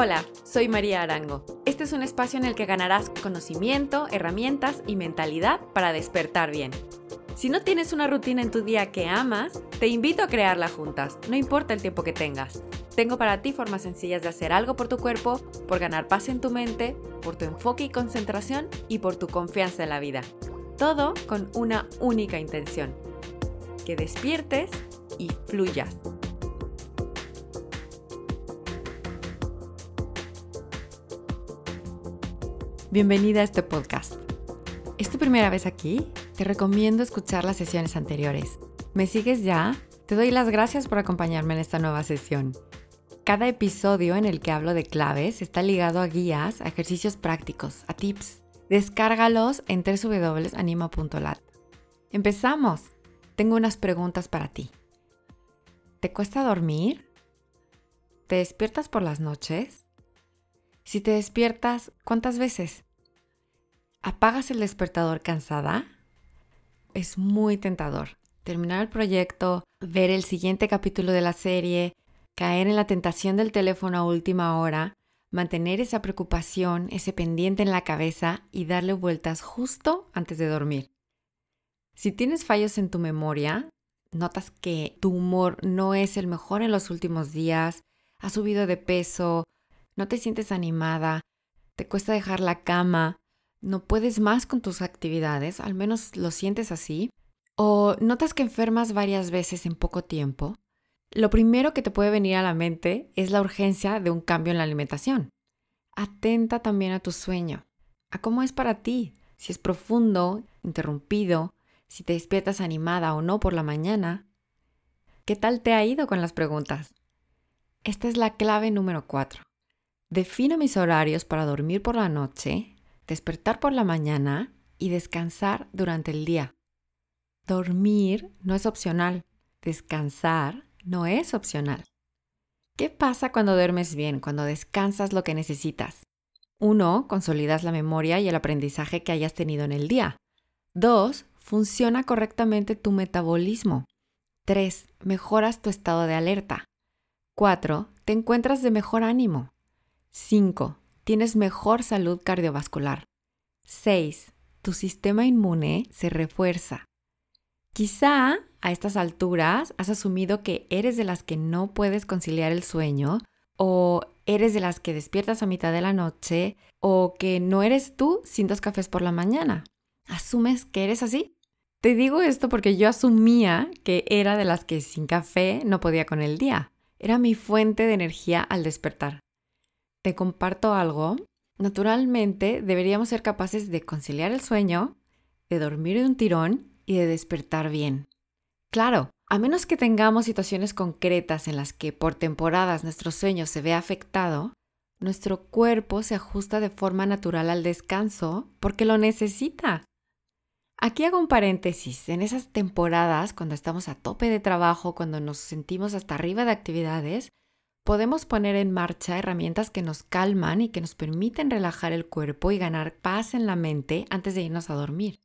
Hola, soy María Arango. Este es un espacio en el que ganarás conocimiento, herramientas y mentalidad para despertar bien. Si no tienes una rutina en tu día que amas, te invito a crearla juntas, no importa el tiempo que tengas. Tengo para ti formas sencillas de hacer algo por tu cuerpo, por ganar paz en tu mente, por tu enfoque y concentración y por tu confianza en la vida. Todo con una única intención, que despiertes y fluyas. Bienvenida a este podcast. ¿Es tu primera vez aquí? Te recomiendo escuchar las sesiones anteriores. ¿Me sigues ya? Te doy las gracias por acompañarme en esta nueva sesión. Cada episodio en el que hablo de claves está ligado a guías, a ejercicios prácticos, a tips. Descárgalos en www.anima.lat. ¡Empezamos! Tengo unas preguntas para ti. ¿Te cuesta dormir? ¿Te despiertas por las noches? Si te despiertas, ¿cuántas veces? ¿Apagas el despertador cansada? Es muy tentador. Terminar el proyecto, ver el siguiente capítulo de la serie, caer en la tentación del teléfono a última hora, mantener esa preocupación, ese pendiente en la cabeza y darle vueltas justo antes de dormir. Si tienes fallos en tu memoria, notas que tu humor no es el mejor en los últimos días, has subido de peso, no te sientes animada, te cuesta dejar la cama, no puedes más con tus actividades, al menos lo sientes así, o notas que enfermas varias veces en poco tiempo, lo primero que te puede venir a la mente es la urgencia de un cambio en la alimentación. Atenta también a tu sueño, a cómo es para ti, si es profundo, interrumpido, si te despiertas animada o no por la mañana. ¿Qué tal te ha ido con las preguntas? Esta es la clave número 4. Defino mis horarios para dormir por la noche, despertar por la mañana y descansar durante el día. Dormir no es opcional, descansar no es opcional. ¿Qué pasa cuando duermes bien, cuando descansas lo que necesitas? Uno, consolidas la memoria y el aprendizaje que hayas tenido en el día. Dos, funciona correctamente tu metabolismo. Tres, mejoras tu estado de alerta. Cuatro, te encuentras de mejor ánimo. 5. Tienes mejor salud cardiovascular. 6. Tu sistema inmune se refuerza. Quizá a estas alturas has asumido que eres de las que no puedes conciliar el sueño o eres de las que despiertas a mitad de la noche o que no eres tú sin dos cafés por la mañana. ¿Asumes que eres así? Te digo esto porque yo asumía que era de las que sin café no podía con el día. Era mi fuente de energía al despertar te comparto algo, naturalmente deberíamos ser capaces de conciliar el sueño, de dormir de un tirón y de despertar bien. Claro, a menos que tengamos situaciones concretas en las que por temporadas nuestro sueño se ve afectado, nuestro cuerpo se ajusta de forma natural al descanso porque lo necesita. Aquí hago un paréntesis. En esas temporadas, cuando estamos a tope de trabajo, cuando nos sentimos hasta arriba de actividades, podemos poner en marcha herramientas que nos calman y que nos permiten relajar el cuerpo y ganar paz en la mente antes de irnos a dormir.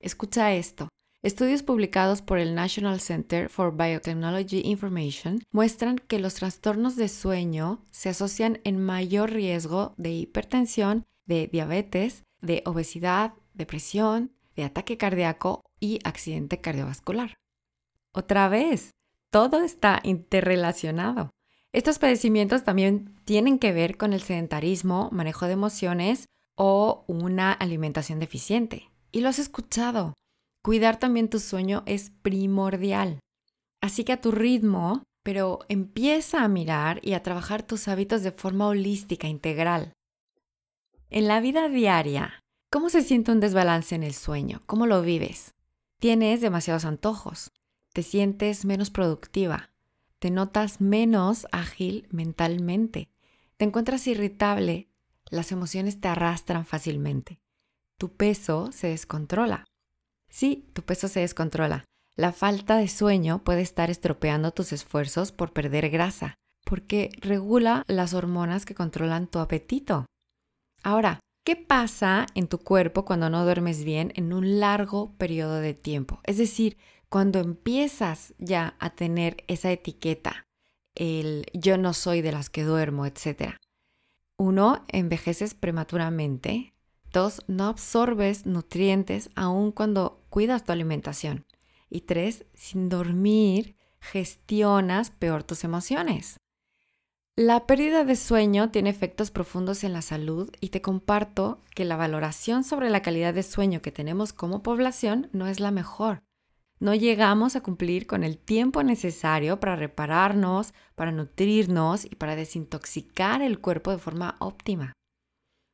Escucha esto. Estudios publicados por el National Center for Biotechnology Information muestran que los trastornos de sueño se asocian en mayor riesgo de hipertensión, de diabetes, de obesidad, depresión, de ataque cardíaco y accidente cardiovascular. Otra vez, todo está interrelacionado. Estos padecimientos también tienen que ver con el sedentarismo, manejo de emociones o una alimentación deficiente. Y lo has escuchado. Cuidar también tu sueño es primordial. Así que a tu ritmo, pero empieza a mirar y a trabajar tus hábitos de forma holística, integral. En la vida diaria, ¿cómo se siente un desbalance en el sueño? ¿Cómo lo vives? Tienes demasiados antojos, te sientes menos productiva, te notas menos ágil mentalmente, te encuentras irritable, las emociones te arrastran fácilmente, tu peso se descontrola. Sí, tu peso se descontrola. La falta de sueño puede estar estropeando tus esfuerzos por perder grasa, porque regula las hormonas que controlan tu apetito. Ahora, ¿qué pasa en tu cuerpo cuando no duermes bien en un largo periodo de tiempo? Es decir, cuando empiezas ya a tener esa etiqueta, el yo no soy de las que duermo, etc., Uno, envejeces prematuramente. Dos, no absorbes nutrientes aun cuando cuidas tu alimentación. Y tres, sin dormir, gestionas peor tus emociones. La pérdida de sueño tiene efectos profundos en la salud y te comparto que la valoración sobre la calidad de sueño que tenemos como población no es la mejor. No llegamos a cumplir con el tiempo necesario para repararnos, para nutrirnos y para desintoxicar el cuerpo de forma óptima.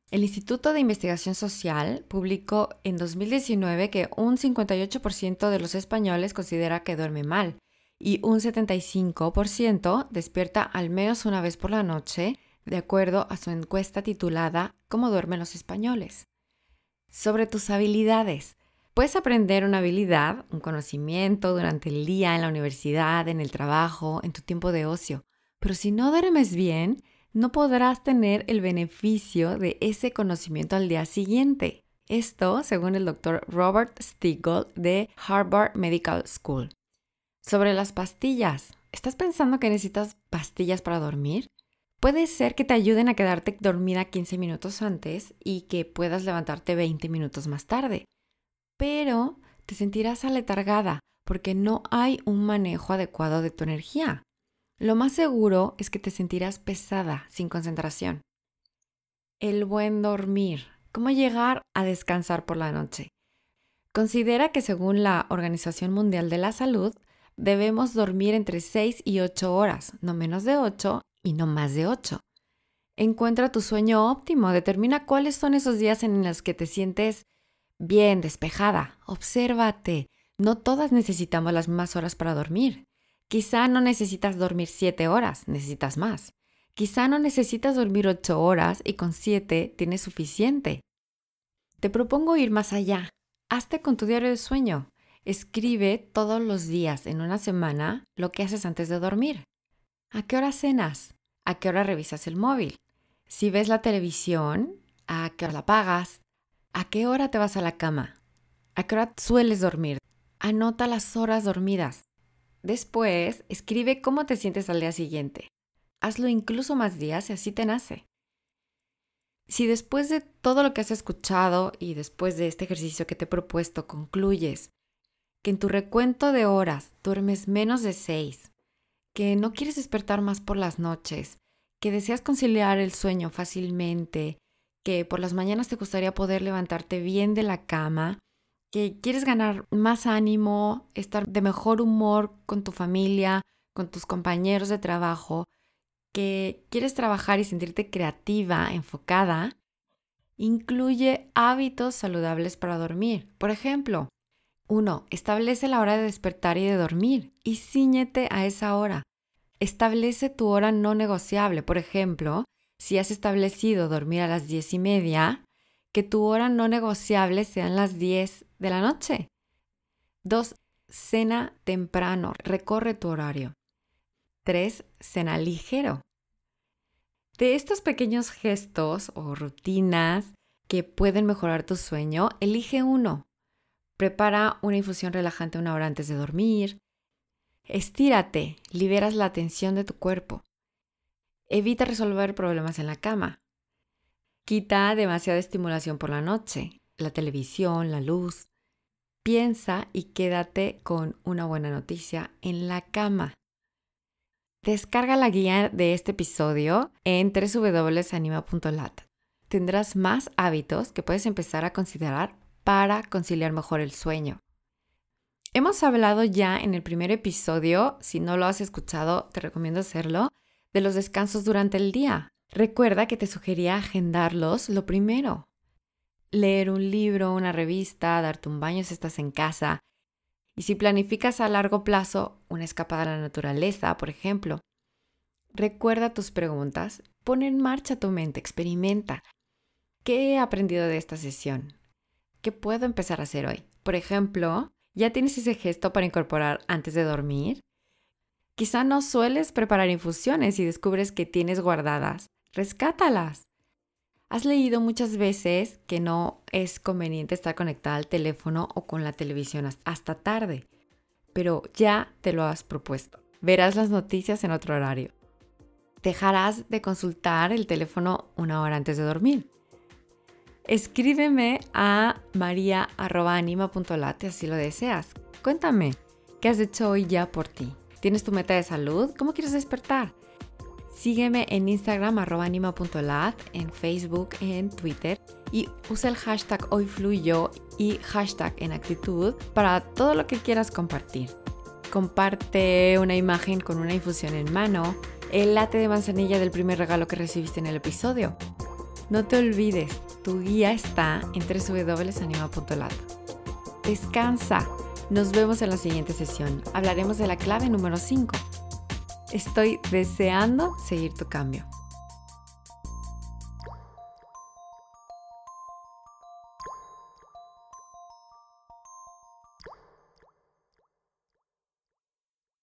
El Instituto de Investigación Social publicó en 2019 que un 58% de los españoles considera que duerme mal y un 75% despierta al menos una vez por la noche, de acuerdo a su encuesta titulada ¿Cómo duermen los españoles? Sobre tus habilidades. Puedes aprender una habilidad, un conocimiento durante el día en la universidad, en el trabajo, en tu tiempo de ocio, pero si no duermes bien, no podrás tener el beneficio de ese conocimiento al día siguiente. Esto según el doctor Robert Stiegel de Harvard Medical School. Sobre las pastillas. ¿Estás pensando que necesitas pastillas para dormir? Puede ser que te ayuden a quedarte dormida 15 minutos antes y que puedas levantarte 20 minutos más tarde. Pero te sentirás aletargada porque no hay un manejo adecuado de tu energía. Lo más seguro es que te sentirás pesada, sin concentración. El buen dormir. ¿Cómo llegar a descansar por la noche? Considera que según la Organización Mundial de la Salud, debemos dormir entre 6 y 8 horas, no menos de 8 y no más de 8. Encuentra tu sueño óptimo, determina cuáles son esos días en los que te sientes bien, despejada. Obsérvate. No todas necesitamos las mismas horas para dormir. Quizá no necesitas dormir 7 horas, necesitas más. Quizá no necesitas dormir 8 horas y con 7 tienes suficiente. Te propongo ir más allá. Hazte con tu diario de sueño. Escribe todos los días en una semana lo que haces antes de dormir. ¿A qué hora cenas? ¿A qué hora revisas el móvil? Si ves la televisión, ¿a qué hora la apagas? ¿A qué hora te vas a la cama? ¿A qué hora sueles dormir? Anota las horas dormidas. Después, escribe cómo te sientes al día siguiente. Hazlo incluso más días y así te nace. Si después de todo lo que has escuchado y después de este ejercicio que te he propuesto concluyes que en tu recuento de horas duermes menos de seis, que no quieres despertar más por las noches, que deseas conciliar el sueño fácilmente, que por las mañanas te gustaría poder levantarte bien de la cama, que quieres ganar más ánimo, estar de mejor humor con tu familia, con tus compañeros de trabajo, que quieres trabajar y sentirte creativa, enfocada, incluye hábitos saludables para dormir. Por ejemplo, 1. Establece la hora de despertar y de dormir y ciñete a esa hora. Establece tu hora no negociable. Por ejemplo, si has establecido dormir a las diez y media, que tu hora no negociable sean las 10 de la noche. 2. Cena temprano. Recorre tu horario. 3. Cena ligero. De estos pequeños gestos o rutinas que pueden mejorar tu sueño, elige uno. Prepara una infusión relajante una hora antes de dormir. Estírate, liberas la tensión de tu cuerpo. Evita resolver problemas en la cama. Quita demasiada estimulación por la noche, la televisión, la luz. Piensa y quédate con una buena noticia en la cama. Descarga la guía de este episodio en www.anima.lat. Tendrás más hábitos que puedes empezar a considerar para conciliar mejor el sueño. Hemos hablado ya en el primer episodio, si no lo has escuchado, te recomiendo hacerlo, de los descansos durante el día. Recuerda que te sugería agendarlos lo primero. Leer un libro, una revista, darte un baño si estás en casa. Y si planificas a largo plazo una escapada a la naturaleza, por ejemplo. Recuerda tus preguntas, pon en marcha tu mente, experimenta. ¿Qué he aprendido de esta sesión? ¿Qué puedo empezar a hacer hoy? Por ejemplo, ¿ya tienes ese gesto para incorporar antes de dormir? Quizá no sueles preparar infusiones y descubres que tienes guardadas. Rescátalas. Has leído muchas veces que no es conveniente estar conectada al teléfono o con la televisión hasta tarde, pero ya te lo has propuesto. Verás las noticias en otro horario. dejarás de consultar el teléfono una hora antes de dormir. Escríbeme a maria.anima.late si lo deseas. Cuéntame, ¿qué has hecho hoy ya por ti? ¿Tienes tu meta de salud? ¿Cómo quieres despertar? Sígueme en Instagram anima.lat, en Facebook, en Twitter y usa el hashtag hoyfluyo y hashtag en actitud para todo lo que quieras compartir. Comparte una imagen con una infusión en mano, el late de manzanilla del primer regalo que recibiste en el episodio. No te olvides, tu guía está en www.anima.lat. Descansa. Nos vemos en la siguiente sesión. Hablaremos de la clave número 5 Estoy deseando seguir tu cambio.